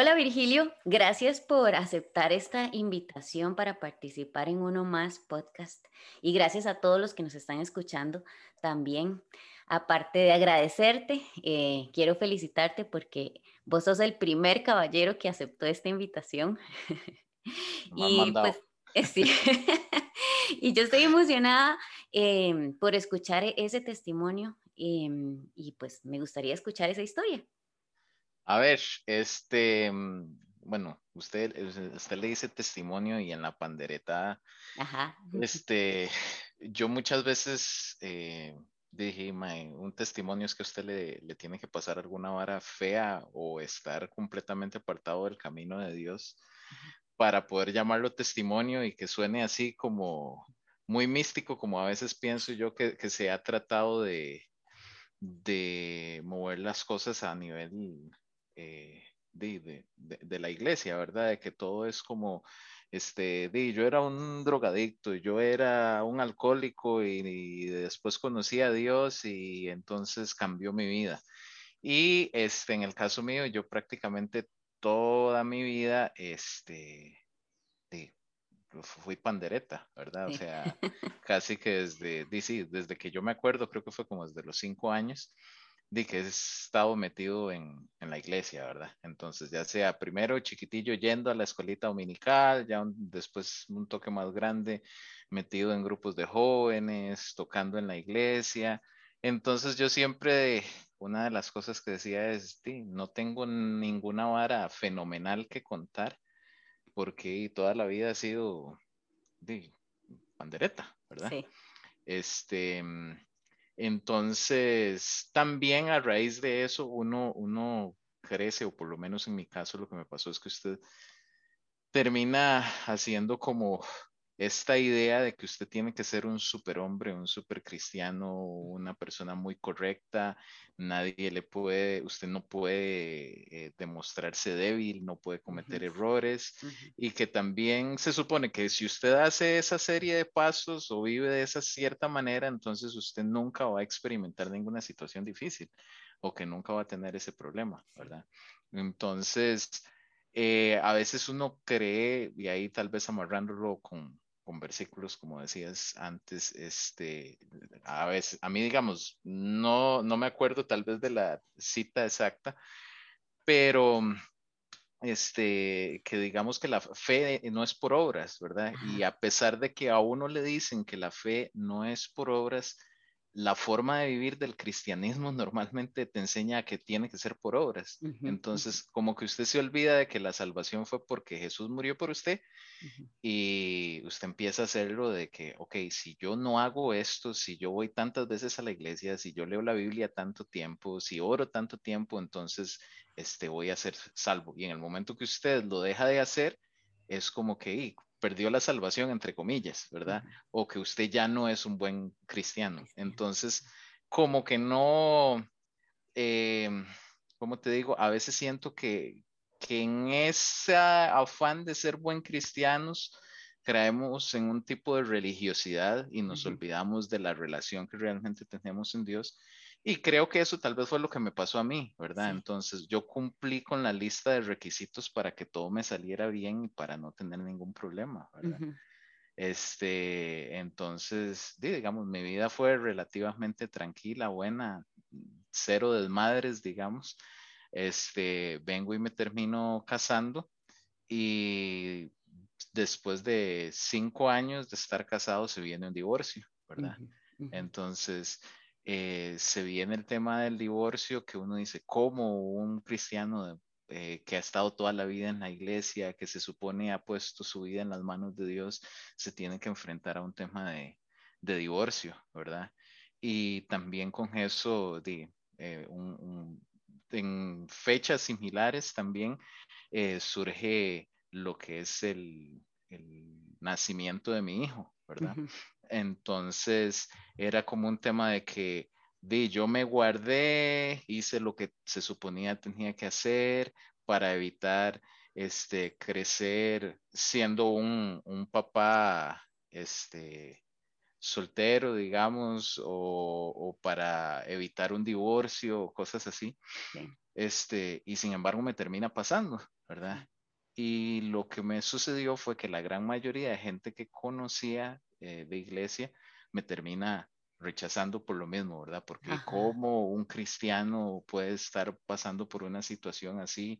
Hola Virgilio, gracias por aceptar esta invitación para participar en Uno Más Podcast y gracias a todos los que nos están escuchando también. Aparte de agradecerte, eh, quiero felicitarte porque vos sos el primer caballero que aceptó esta invitación. y pues, eh, sí. y yo estoy emocionada em, por escuchar ese testimonio em, y pues me gustaría escuchar esa historia. A ver, este, mm, bueno, usted, usted le dice testimonio y en la pandereta, este, yo muchas veces eh, dije, un testimonio es que usted le, le, tiene que pasar alguna vara fea o estar completamente apartado del camino de Dios para poder llamarlo testimonio y que suene así como muy místico, como a veces pienso yo que, que se ha tratado de, de mover las cosas a nivel eh, de, de, la iglesia, ¿verdad? De que todo es como, este, de, yo era un drogadicto, yo era un alcohólico y, después conocí a Dios y entonces cambió mi vida. Y este, en el caso mío, yo prácticamente toda mi vida, este, fui pandereta, ¿verdad? O sea, casi que desde, desde que yo me acuerdo, creo que fue como desde los cinco años, de que he estado metido en, en, la iglesia, ¿verdad? Entonces, ya sea primero chiquitillo yendo a la escuelita dominical, ya después un toque más grande, metido en grupos de jóvenes, tocando en la iglesia. Entonces, yo siempre, una de las cosas que decía es, no tengo ninguna vara fenomenal que contar, porque toda la vida ha sido de pandereta, ¿verdad? Sí. Este, entonces, también a raíz de eso, uno, uno crece, o por lo menos en mi caso lo que me pasó es que usted termina haciendo como esta idea de que usted tiene que ser un superhombre, un super cristiano, una persona muy correcta, nadie le puede, usted no puede eh, demostrarse débil, no puede cometer errores y que también se supone que si usted hace esa serie de pasos o vive de esa cierta manera, entonces usted nunca va a experimentar ninguna situación difícil o que nunca va a tener ese problema, ¿verdad? Entonces, eh, a veces uno cree, y ahí tal vez amarrándolo con, con versículos, como decías antes, este, a veces, a mí, digamos, no, no me acuerdo tal vez de la cita exacta, pero este, que digamos que la fe no es por obras, ¿verdad? Y a pesar de que a uno le dicen que la fe no es por obras, la forma de vivir del cristianismo normalmente te enseña que tiene que ser por obras. Entonces, como que usted se olvida de que la salvación fue porque Jesús murió por usted y usted empieza a hacerlo de que, ok, si yo no hago esto, si yo voy tantas veces a la iglesia, si yo leo la Biblia tanto tiempo, si oro tanto tiempo, entonces este, voy a ser salvo. Y en el momento que usted lo deja de hacer, es como que, perdió la salvación, entre comillas, ¿verdad? O que usted ya no es un buen cristiano. Entonces, como que no, eh, ¿cómo te digo? A veces siento que, que en ese afán de ser buen cristianos, creemos en un tipo de religiosidad y nos olvidamos de la relación que realmente tenemos en Dios y creo que eso tal vez fue lo que me pasó a mí, ¿verdad? Entonces yo cumplí con la lista de requisitos para que todo me saliera bien y para no tener ningún problema, ¿verdad? Este, entonces, digamos, mi vida fue relativamente tranquila, buena, cero desmadres, digamos. Este, vengo y me termino casando y después de cinco años de estar casado se viene un divorcio, ¿verdad? Entonces, eh, se viene el tema del divorcio que uno dice, ¿cómo un cristiano eh, que ha estado toda la vida en la iglesia, que se supone ha puesto su vida en las manos de Dios, se tiene que enfrentar a un tema de, divorcio, ¿verdad? Y también con eso, de, eh, en fechas similares también surge lo que es el, nacimiento de mi hijo, ¿verdad? Entonces era como un tema de que de, yo me guardé, hice lo que se suponía tenía que hacer para evitar este, crecer siendo un, un papá este, soltero, digamos, o, o, para evitar un divorcio cosas así. Este, y sin embargo me termina pasando, ¿verdad? Y lo que me sucedió fue que la gran mayoría de gente que conocía eh, de iglesia me termina rechazando por lo mismo, ¿verdad? Porque como un cristiano puede estar pasando por una situación así,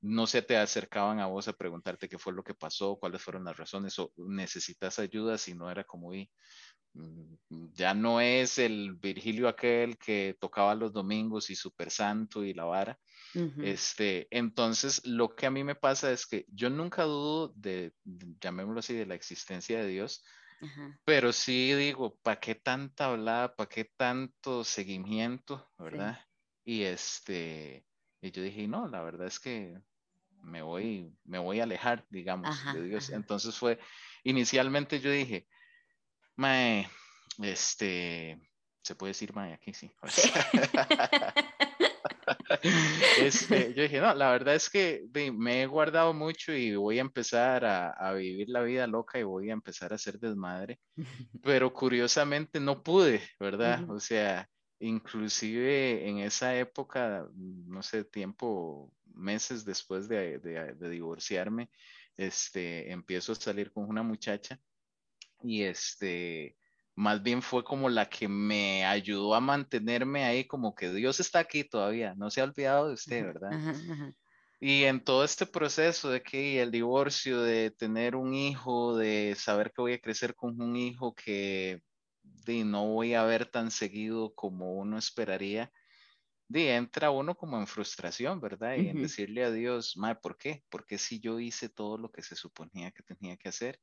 no se te acercaban a vos a preguntarte qué fue lo que pasó, cuáles fueron las razones o necesitas ayuda, si no era como, y, mm, ya no es el Virgilio aquel que tocaba los domingos y super santo y la vara. este, entonces, lo que a mí me pasa es que yo nunca dudo de, llamémoslo así, de la existencia de Dios, pero sí digo, ¿para qué tanta hablada? ¿Para qué tanto seguimiento? ¿Verdad? Y este, y yo dije, no, la verdad es que me voy, me voy a alejar, digamos, de Dios. Entonces fue, inicialmente yo dije, mae, este, se puede decir mae aquí, sí. Este, yo dije, no, la verdad es que me he guardado mucho y voy a empezar a, vivir la vida loca y voy a empezar a hacer desmadre, pero curiosamente no pude, ¿verdad? O sea, inclusive en esa época, no sé, tiempo, meses después de, de divorciarme, este, empiezo a salir con una muchacha y este, más bien fue como la que me ayudó a mantenerme ahí, como que Dios está aquí todavía, no se ha olvidado de usted, ¿verdad? Y en todo este proceso de que el divorcio, de tener un hijo, de saber que voy a crecer con un hijo que de, no voy a ver tan seguido como uno esperaría, de, entra uno como en frustración, ¿verdad? Y en decirle a Dios, madre, ¿por qué? Porque si yo hice todo lo que se suponía que tenía que hacer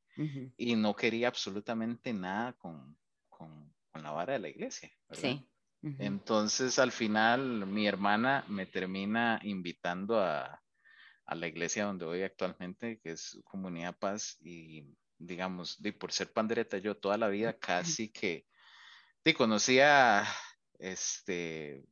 y no quería absolutamente nada con, con, la vara de la iglesia. Sí. Entonces, al final, mi hermana me termina invitando a, la iglesia donde voy actualmente, que es Comunidad Paz, y digamos, de, por ser pandereta, yo toda la vida casi que de, conocía este,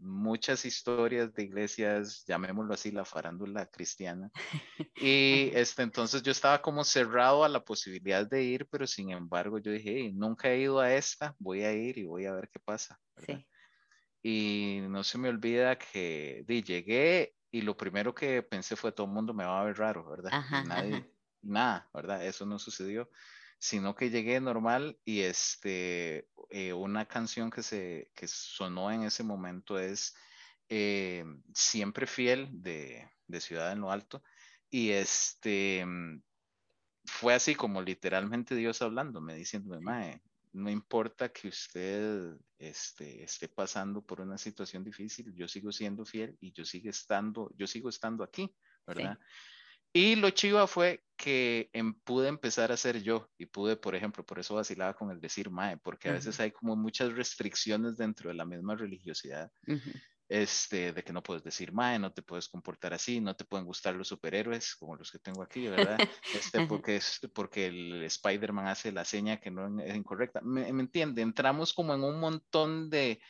muchas historias de iglesias, llamémoslo así, la farándula cristiana. Y este, entonces yo estaba como cerrado a la posibilidad de ir, pero sin embargo yo dije, nunca he ido a esta, voy a ir y voy a ver qué pasa. Y no se me olvida que di, llegué y lo primero que pensé fue todo el mundo me va a ver raro, ¿verdad? Nadie, nada, ¿verdad? Eso no sucedió sino que llegué normal y este, eh, una canción que, se, que sonó en ese momento es eh, Siempre Fiel de, de, Ciudad en lo Alto. Y este, fue así como literalmente Dios hablándome, diciéndome, Mae, no importa que usted este, esté pasando por una situación difícil, yo sigo siendo fiel y yo sigo estando, yo sigo estando aquí, ¿verdad? Y lo chiva fue que em, pude empezar a ser yo y pude, por ejemplo, por eso vacilaba con el decir mae, porque a veces hay como muchas restricciones dentro de la misma religiosidad. Este, de que no puedes decir mae, no te puedes comportar así, no te pueden gustar los superhéroes como los que tengo aquí, ¿verdad? Este, porque, es, porque el Spider-Man hace la seña que no es incorrecta. ¿Me, ¿Me entiende? Entramos como en un montón de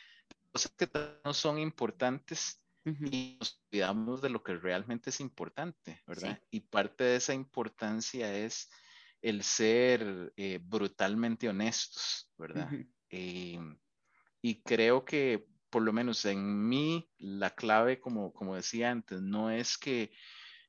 cosas que no son importantes y nos olvidamos de lo que realmente es importante, ¿verdad? Y parte de esa importancia es el ser eh, brutalmente honestos, ¿verdad? Eh, y creo que por lo menos en mí la clave, como, como decía antes, no es que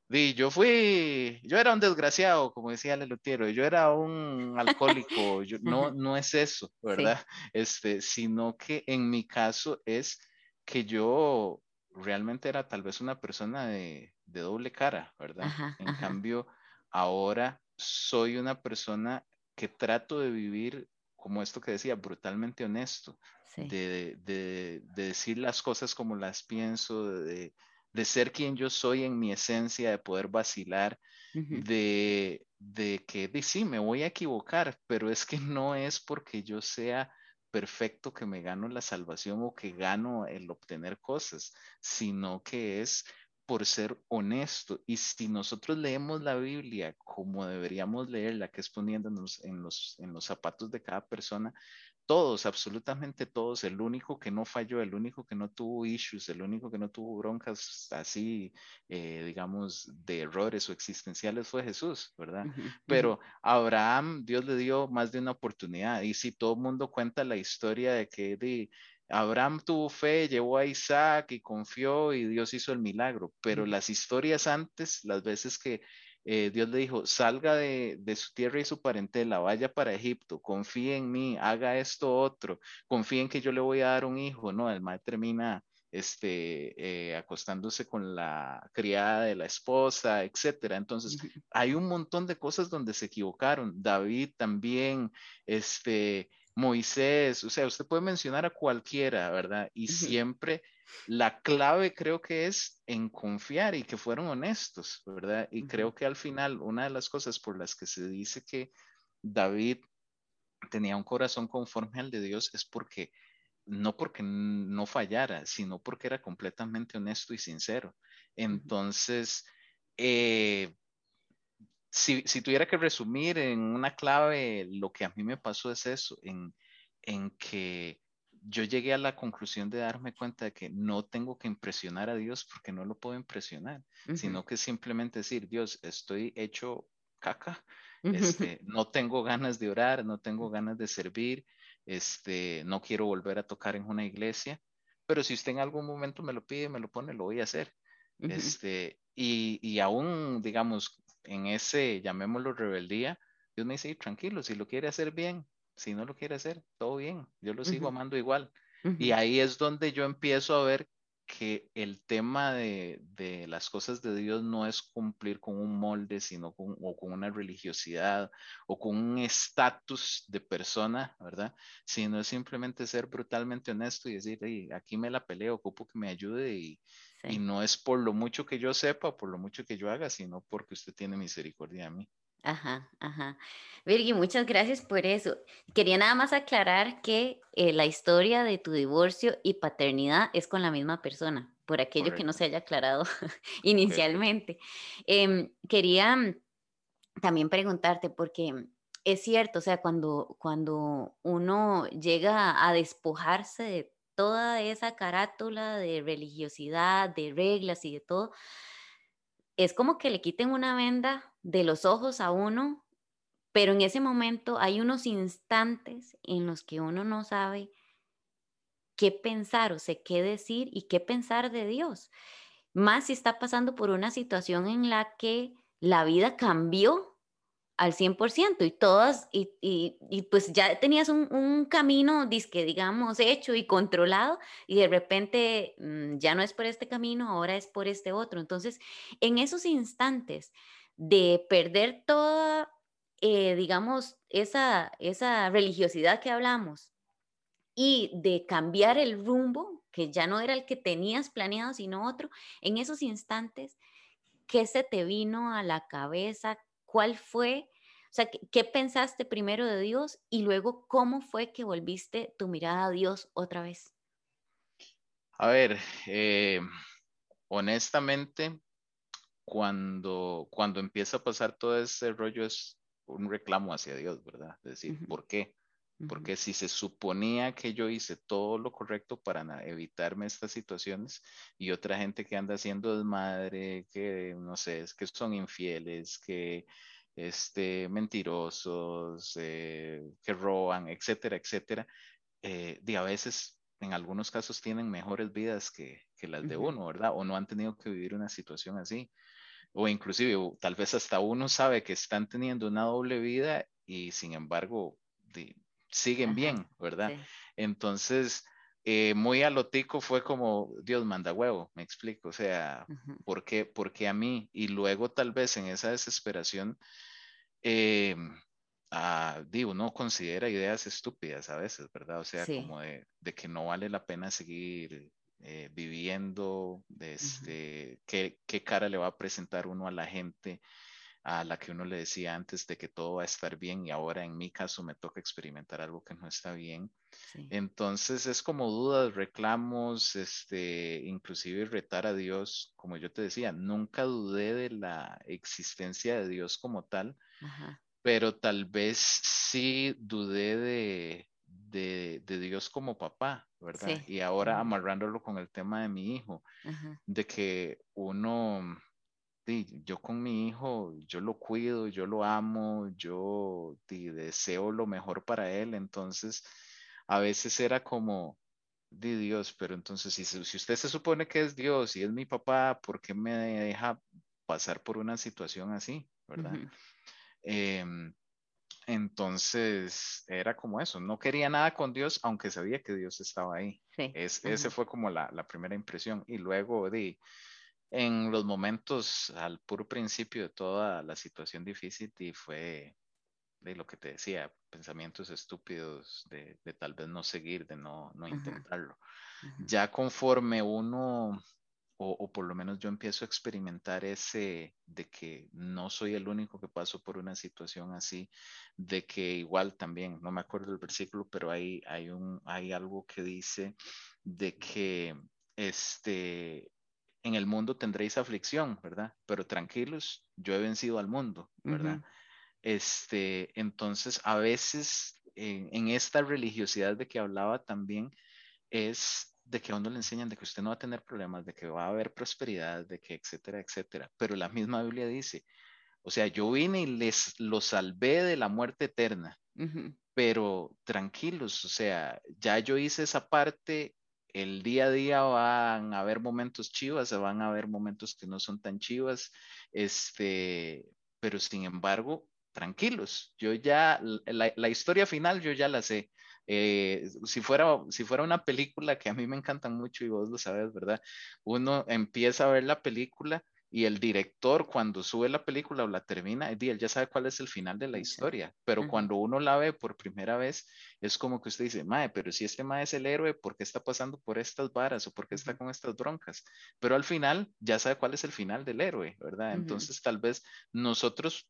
di, yo fui, yo era un desgraciado, como decía Lelutiero, yo era un alcohólico, yo, no, no es eso, ¿verdad? Este, sino que en mi caso es que yo realmente era tal vez una persona de, doble cara, ¿verdad? en cambio, ahora soy una persona que trato de vivir como esto que decía, brutalmente honesto, de, decir las cosas como las pienso, de, ser quien yo soy en mi esencia, de poder vacilar, de, de que sí, me voy a equivocar, pero es que no es porque yo sea perfecto que me gano la salvación o que gano el obtener cosas, sino que es por ser honesto. Y si nosotros leemos la Biblia como deberíamos leerla, que es poniéndonos en los, en los zapatos de cada persona, todos, absolutamente todos, el único que no falló, el único que no tuvo issues, el único que no tuvo broncas así, eh, digamos, de errores o existenciales fue Jesús, ¿verdad? Pero a Abraham, Dios le dio más de una oportunidad y si todo el mundo cuenta la historia de que Abraham tuvo fe, llevó a Isaac y confió y Dios hizo el milagro, pero las historias antes, las veces que eh, Dios le dijo, salga de, su tierra y su parentela, vaya para Egipto, confíe en mí, haga esto otro, confíe en que yo le voy a dar un hijo, no, el madre termina este, eh, acostándose con la criada de la esposa, etcétera. Entonces, hay un montón de cosas donde se equivocaron. David también, este, Moisés, o sea, usted puede mencionar a cualquiera, ¿verdad? Y siempre la clave creo que es en confiar y que fueron honestos, ¿verdad? Y creo que al final una de las cosas por las que se dice que David tenía un corazón conforme al de Dios es porque no porque no fallara, sino porque era completamente honesto y sincero. Entonces, eh, si, tuviera que resumir en una clave, lo que a mí me pasó es eso, en, que yo llegué a la conclusión de darme cuenta de que no tengo que impresionar a Dios porque no lo puedo impresionar, sino que simplemente decir, Dios, estoy hecho caca, este, no tengo ganas de orar, no tengo ganas de servir, este, no quiero volver a tocar en una iglesia, pero si usted en algún momento me lo pide, me lo pone, lo voy a hacer. Este, y, y aún, digamos, en ese, llamémoslo rebeldía, Dios me dice, tranquilo, si lo quiere hacer bien, si no lo quiere hacer, todo bien, yo lo sigo amando igual. Y ahí es donde yo empiezo a ver que el tema de, de, las cosas de Dios no es cumplir con un molde, sino con, o con una religiosidad o con un estatus de persona, ¿verdad? Sino es simplemente ser brutalmente honesto y decir, aquí me la peleo, ocupo que me ayude y, y no es por lo mucho que yo sepa, por lo mucho que yo haga, sino porque usted tiene misericordia de mí. Ajá, ajá. Virgi, muchas gracias por eso. Quería nada más aclarar que eh, la historia de tu divorcio y paternidad es con la misma persona, por aquello que no se haya aclarado inicialmente. Em, quería mm, también preguntarte, porque es cierto, o sea, cuando, cuando uno llega a despojarse de toda esa carátula de religiosidad, de reglas y de todo, es como que le quiten una venda de los ojos a uno, pero en ese momento hay unos instantes en los que uno no sabe qué pensar, o sea, qué decir y qué pensar de Dios. Más si está pasando por una situación en la que la vida cambió al 100% y todas, y, y, pues ya tenías un, un, camino, disque, digamos, hecho y controlado, y de repente mm, ya no es por este camino, ahora es por este otro. Entonces, en esos instantes de perder toda, eh, digamos, esa, esa religiosidad que hablamos y de cambiar el rumbo, que ya no era el que tenías planeado, sino otro, en esos instantes, ¿qué se te vino a la cabeza? ¿Cuál fue? O sea, ¿qué, pensaste primero de Dios y luego cómo fue que volviste tu mirada a Dios otra vez? A ver, eh, honestamente, cuando, cuando empieza a pasar todo ese rollo es un reclamo hacia Dios, ¿verdad? Es decir, ¿por qué? Porque si se suponía que yo hice todo lo correcto para evitarme estas situaciones y otra gente que anda haciendo desmadre, que no sé, es que son infieles, que este, mentirosos, eh, que roban, etcétera, etcétera, eh, a veces en algunos casos tienen mejores vidas que, que las de uno, ¿verdad? O no han tenido que vivir una situación así. O inclusive, tal vez hasta uno sabe que están teniendo una doble vida y sin embargo siguen bien, ¿verdad? Entonces, eh, muy a lo tico fue como, Dios manda huevo, me explico, o sea, ¿por, qué, ¿por, qué, a mí? Y luego tal vez en esa desesperación, eh, ah, digo, uno considera ideas estúpidas a veces, ¿verdad? O sea, como de, de, que no vale la pena seguir eh, viviendo, este, qué, qué cara le va a presentar uno a la gente a la que uno le decía antes de que todo va a estar bien y ahora en mi caso me toca experimentar algo que no está bien. Entonces es como dudas, reclamos, este, inclusive retar a Dios, como yo te decía, nunca dudé de la existencia de Dios como tal, pero tal vez sí dudé de, de, Dios como papá, ¿verdad? Y ahora amarrándolo con el tema de mi hijo, de que uno yo con mi hijo, yo lo cuido, yo lo amo, yo deseo lo mejor para él, entonces a veces era como, de Dios, pero entonces si, si usted se supone que es Dios y es mi papá, ¿por qué me deja pasar por una situación así? ¿Verdad? Em, entonces era como eso, no quería nada con Dios, aunque sabía que Dios estaba ahí. Es, Ese fue como la, la, primera impresión. Y luego de, en los momentos al puro principio de toda la situación difícil, y fue de lo que te decía, pensamientos estúpidos de, de tal vez no seguir, de no, no intentarlo. Ya conforme uno, o, o, por lo menos yo empiezo a experimentar ese de que no soy el único que paso por una situación así, de que igual también, no me acuerdo el versículo, pero hay, hay, un, hay algo que dice de que este, en el mundo tendréis aflicción, ¿verdad? Pero tranquilos, yo he vencido al mundo, ¿verdad? Este, entonces, a veces en, esta religiosidad de que hablaba también es de que a uno le enseñan de que usted no va a tener problemas, de que va a haber prosperidad, de que etcétera, etcétera. Pero la misma Biblia dice, o sea, yo vine y les lo salvé de la muerte eterna, pero tranquilos, o sea, ya yo hice esa parte, el día a día van a haber momentos chivas, van a haber momentos que no son tan chivas, este, pero sin embargo, tranquilos, yo ya, la, historia final yo ya la sé. Eh, si, fuera, si fuera una película que a mí me encantan mucho y vos lo sabes, ¿verdad? Uno empieza a ver la película y el director cuando sube la película o la termina, él ya sabe cuál es el final de la historia, pero cuando uno la ve por primera vez, es como que usted dice, mae, pero si este mae es el héroe, ¿por qué está pasando por estas varas o por qué está con estas broncas? Pero al final ya sabe cuál es el final del héroe, ¿verdad? Entonces tal vez nosotros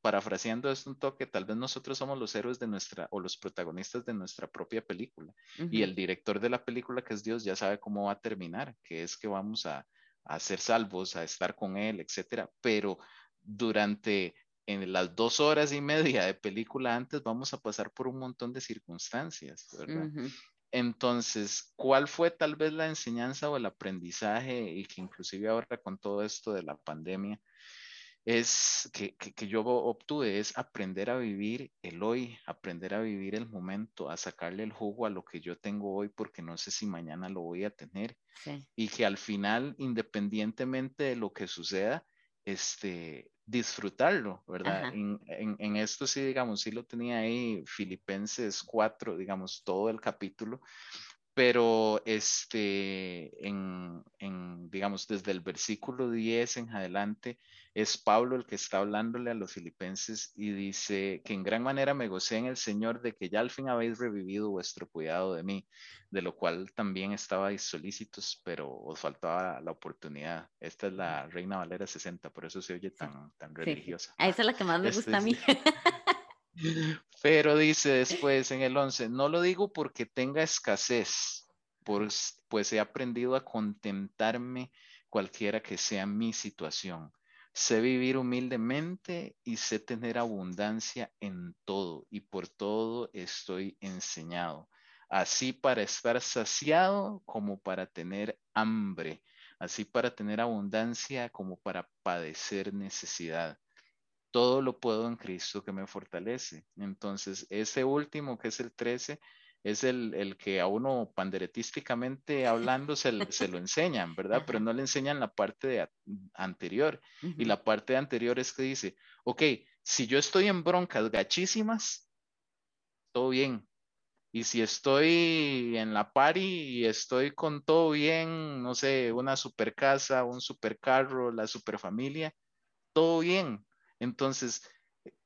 parafraseando esto un toque, tal vez nosotros somos los héroes de nuestra o los protagonistas de nuestra propia película y el director de la película, que es Dios, ya sabe cómo va a terminar, que es que vamos a, a ser salvos, a estar con Él, etcétera. Pero durante en las dos horas y media de película antes vamos a pasar por un montón de circunstancias, ¿verdad? Entonces, ¿cuál fue tal vez la enseñanza o el aprendizaje y que inclusive ahora con todo esto de la pandemia es que, que, yo obtuve es aprender a vivir el hoy, aprender a vivir el momento, a sacarle el jugo a lo que yo tengo hoy porque no sé si mañana lo voy a tener. Y que al final, independientemente de lo que suceda, este, disfrutarlo, ¿verdad? En, en, en, esto sí, digamos, sí lo tenía ahí, Filipenses 4, digamos, todo el capítulo, pero este, en, en, digamos, desde el versículo 10 en adelante, es Pablo el que está hablándole a los filipenses y dice que en gran manera me gocé en el Señor de que ya al fin habéis revivido vuestro cuidado de mí, de lo cual también estabais solícitos, pero os faltaba la oportunidad. Esta es la Reina Valera 60, por eso se oye tan, tan religiosa. Esa es la que más me este, gusta a mí. Pero dice después en el 11, no lo digo porque tenga escasez, pues, pues he aprendido a contentarme cualquiera que sea mi situación. Sé vivir humildemente y sé tener abundancia en todo y por todo estoy enseñado, así para estar saciado como para tener hambre, así para tener abundancia como para padecer necesidad todo lo puedo en Cristo que me fortalece. Entonces, ese último, que es el 13, es el, que a uno panderetísticamente hablando se, se lo enseñan, ¿verdad? Pero no le enseñan la parte de anterior. Y la parte anterior es que dice, ok, si yo estoy en broncas gachísimas, todo bien. Y si estoy en la pari y estoy con todo bien, no sé, una super casa, un super carro, la super familia, todo bien. Entonces,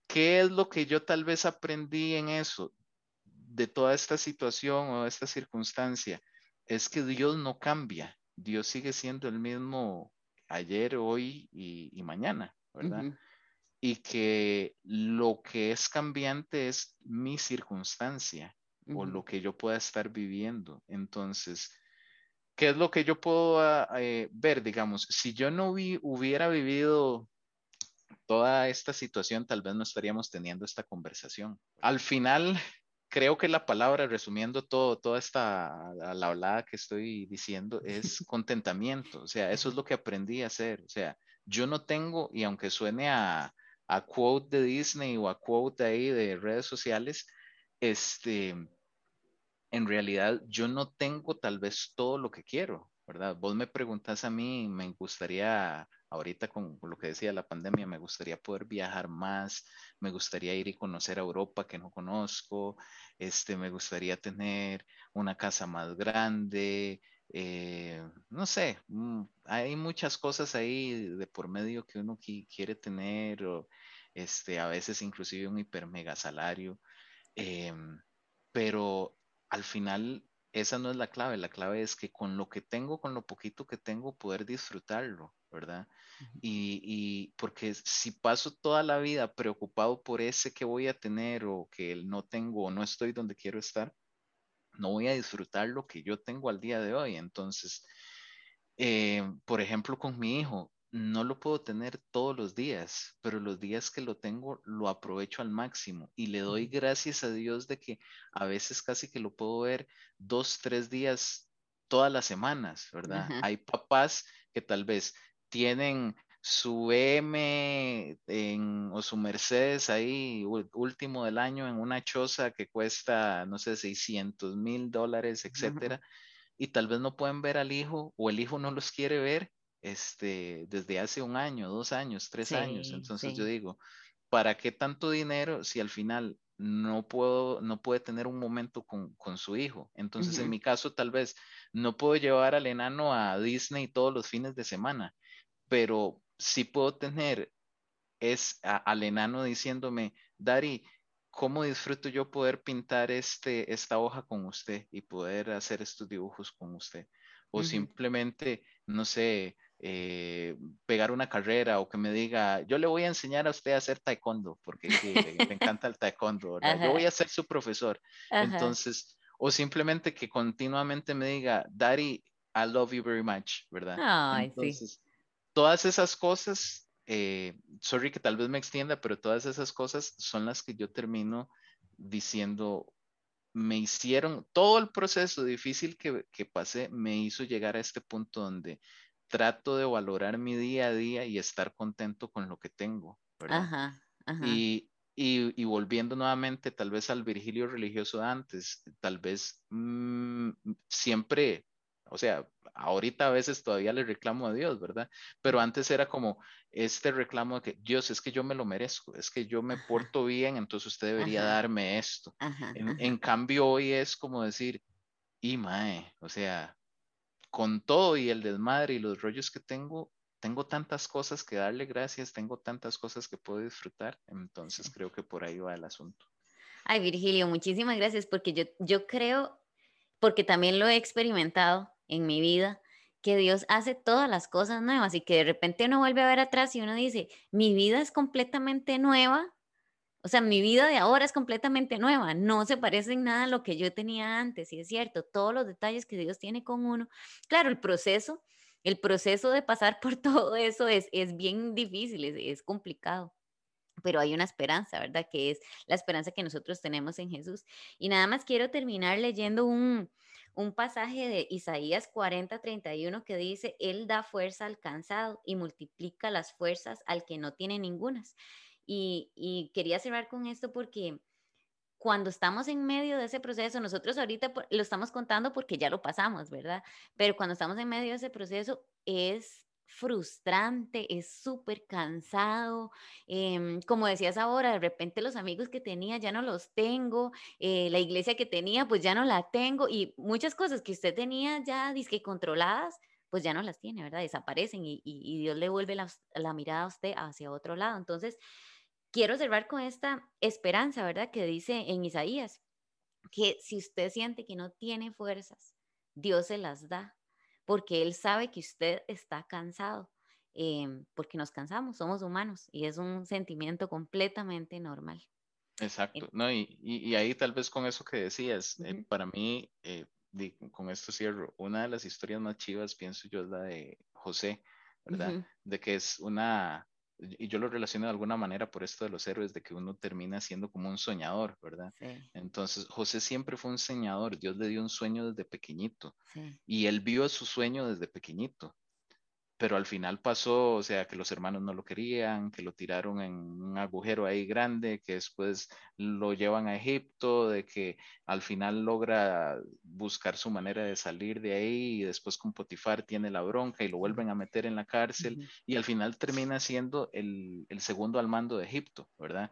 ¿qué es lo que yo tal vez aprendí en eso, de toda esta situación o esta circunstancia? Es que Dios no cambia, Dios sigue siendo el mismo ayer, hoy y, mañana, ¿verdad? Y que lo que es cambiante es mi circunstancia o lo que yo pueda estar viviendo. Entonces, ¿qué es lo que yo puedo ah, eh, ver? Digamos, si yo no hubiera vivido toda esta situación, tal vez no estaríamos teniendo esta conversación. Al final, creo que la palabra, resumiendo todo, toda esta, la hablada que estoy diciendo, es contentamiento. O sea, eso es lo que aprendí a hacer. O sea, yo no tengo, y aunque suene a, a quote de Disney o a quote ahí de redes sociales, este, en realidad yo no tengo tal vez todo lo que quiero, ¿verdad? Vos me preguntas a mí, me gustaría, ahorita con lo que decía la pandemia, me gustaría poder viajar más, me gustaría ir y conocer a Europa que no conozco, este, me gustaría tener una casa más grande, eh, no sé, mm, hay muchas cosas ahí de por medio que uno quiere tener, este, a veces inclusive un hiper mega salario, em, pero al final esa no es la clave, la clave es que con lo que tengo, con lo poquito que tengo, poder disfrutarlo, ¿verdad? Y, y, porque si paso toda la vida preocupado por ese que voy a tener o que no tengo o no estoy donde quiero estar, no voy a disfrutar lo que yo tengo al día de hoy. Entonces, eh, por ejemplo, con mi hijo, no lo puedo tener todos los días, pero los días que lo tengo lo aprovecho al máximo y le doy gracias a Dios de que a veces casi que lo puedo ver dos, tres días todas las semanas, ¿verdad? Hay papás que tal vez tienen su M o su Mercedes ahí último del año en una choza que cuesta, no sé, 600 mil dólares, etcétera, y tal vez no pueden ver al hijo o el hijo no los quiere ver este, desde hace un año, dos años, tres años. Entonces yo digo, ¿para qué tanto dinero si al final no puedo, no puede tener un momento con, con su hijo? Entonces, en mi caso, tal vez no puedo llevar al enano a Disney todos los fines de semana, pero sí puedo tener es al enano diciéndome, Dari, ¿cómo disfruto yo poder pintar este, esta hoja con usted y poder hacer estos dibujos con usted? O simplemente, no sé, eh, pegar una carrera o que me diga, yo le voy a enseñar a usted a hacer taekwondo, porque me encanta el taekwondo, yo voy a ser su profesor. Entonces, o simplemente que continuamente me diga, Daddy, I love you very much, ¿verdad? Entonces, todas esas cosas, eh, sorry que tal vez me extienda, pero todas esas cosas son las que yo termino diciendo, me hicieron, todo el proceso difícil que, que pasé me hizo llegar a este punto donde trato de valorar mi día a día y estar contento con lo que tengo, ¿verdad? Y, y, volviendo nuevamente tal vez al Virgilio religioso de antes, tal vez mm, siempre, o sea, ahorita a veces todavía le reclamo a Dios, ¿verdad? Pero antes era como este reclamo de que Dios, es que yo me lo merezco, es que yo me porto bien, entonces usted debería darme esto. En, en, cambio hoy es como decir, y mae, o sea, con todo y el desmadre y los rollos que tengo, tengo tantas cosas que darle gracias, tengo tantas cosas que puedo disfrutar, entonces creo que por ahí va el asunto. Ay, Virgilio, muchísimas gracias porque yo, yo creo, porque también lo he experimentado en mi vida, que Dios hace todas las cosas nuevas y que de repente uno vuelve a ver atrás y uno dice, mi vida es completamente nueva o sea, mi vida de ahora es completamente nueva, no se parece en nada a lo que yo tenía antes, y es cierto, todos los detalles que Dios tiene con uno. Claro, el proceso, el proceso de pasar por todo eso es, es bien difícil, es, es complicado pero hay una esperanza, ¿verdad? Que es la esperanza que nosotros tenemos en Jesús. Y nada más quiero terminar leyendo un, un pasaje de Isaías 40, 31 que dice, Él da fuerza al cansado y multiplica las fuerzas al que no tiene ningunas. Y, quería cerrar con esto porque cuando estamos en medio de ese proceso, nosotros ahorita lo estamos contando porque ya lo pasamos, ¿verdad? Pero cuando estamos en medio de ese proceso es frustrante, es súper cansado. Em, como decías ahora, de repente los amigos que tenía ya no los tengo, eh, la iglesia que tenía pues ya no la tengo y muchas cosas que usted tenía ya disque controladas, pues ya no las tiene, ¿verdad? Desaparecen y, Dios le vuelve la, la mirada a usted hacia otro lado. Entonces, quiero cerrar con esta esperanza, ¿verdad? Que dice en Isaías, que si usted siente que no tiene fuerzas, Dios se las da, porque Él sabe que usted está cansado, em, porque nos cansamos, somos humanos y es un sentimiento completamente normal. Exacto, no, y, ahí tal vez con eso que decías, eh, para mí, eh, con esto cierro, una de las historias más chivas, pienso yo, es la de José, ¿verdad? De que es una, y yo lo relaciono de alguna manera por esto de los héroes, de que uno termina siendo como un soñador, ¿verdad? Entonces, José siempre fue un soñador, Dios le dio un sueño desde pequeñito y él vio su sueño desde pequeñito. Pero al final pasó, o sea, que los hermanos no lo querían, que lo tiraron en un agujero ahí grande, que después lo llevan a Egipto, de que al final logra buscar su manera de salir de ahí y después con Potifar tiene la bronca y lo vuelven a meter en la cárcel y al final termina siendo el, el segundo al mando de Egipto, ¿verdad?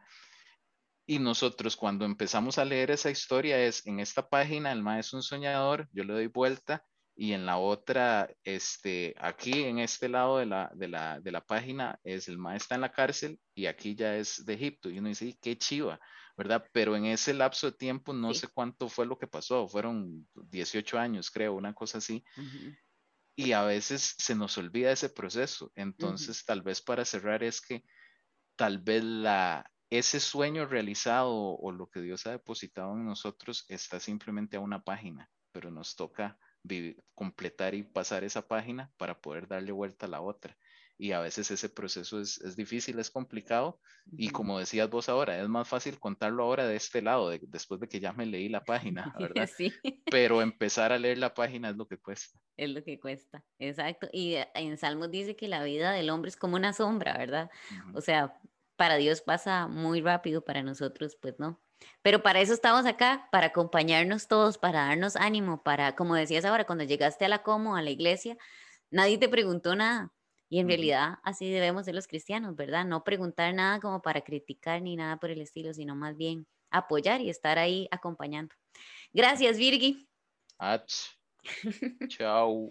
Y nosotros cuando empezamos a leer esa historia es en esta página, el maestro es un soñador, yo le doy vuelta y en la otra, este, aquí en este lado de la, de la, de la página es el maestro está en la cárcel y aquí ya es de Egipto. Y uno dice, qué chiva, ¿verdad? Pero en ese lapso de tiempo no sé cuánto fue lo que pasó, fueron 18 años, creo, una cosa así. Y a veces se nos olvida ese proceso. Entonces, tal vez para cerrar es que tal vez la, ese sueño realizado o lo que Dios ha depositado en nosotros está simplemente a una página, pero nos toca completar y pasar esa página para poder darle vuelta a la otra. Y a veces ese proceso es, es difícil, es complicado. Y como decías vos ahora, es más fácil contarlo ahora de este lado, después de que ya me leí la página, ¿verdad? Sí. Pero empezar a leer la página es lo que cuesta. Es lo que cuesta, exacto. Y eh, en Salmos dice que la vida del hombre es como una sombra, ¿verdad? O sea, para Dios pasa muy rápido, para nosotros, pues no. Pero para eso estamos acá, para acompañarnos todos, para darnos ánimo, para, como decías ahora, cuando llegaste a la como, a la iglesia, nadie te preguntó nada. Y en realidad así debemos ser los cristianos, ¿verdad? No preguntar nada como para criticar ni nada por el estilo, sino más bien apoyar y estar ahí acompañando. Gracias, Virgi. Chao.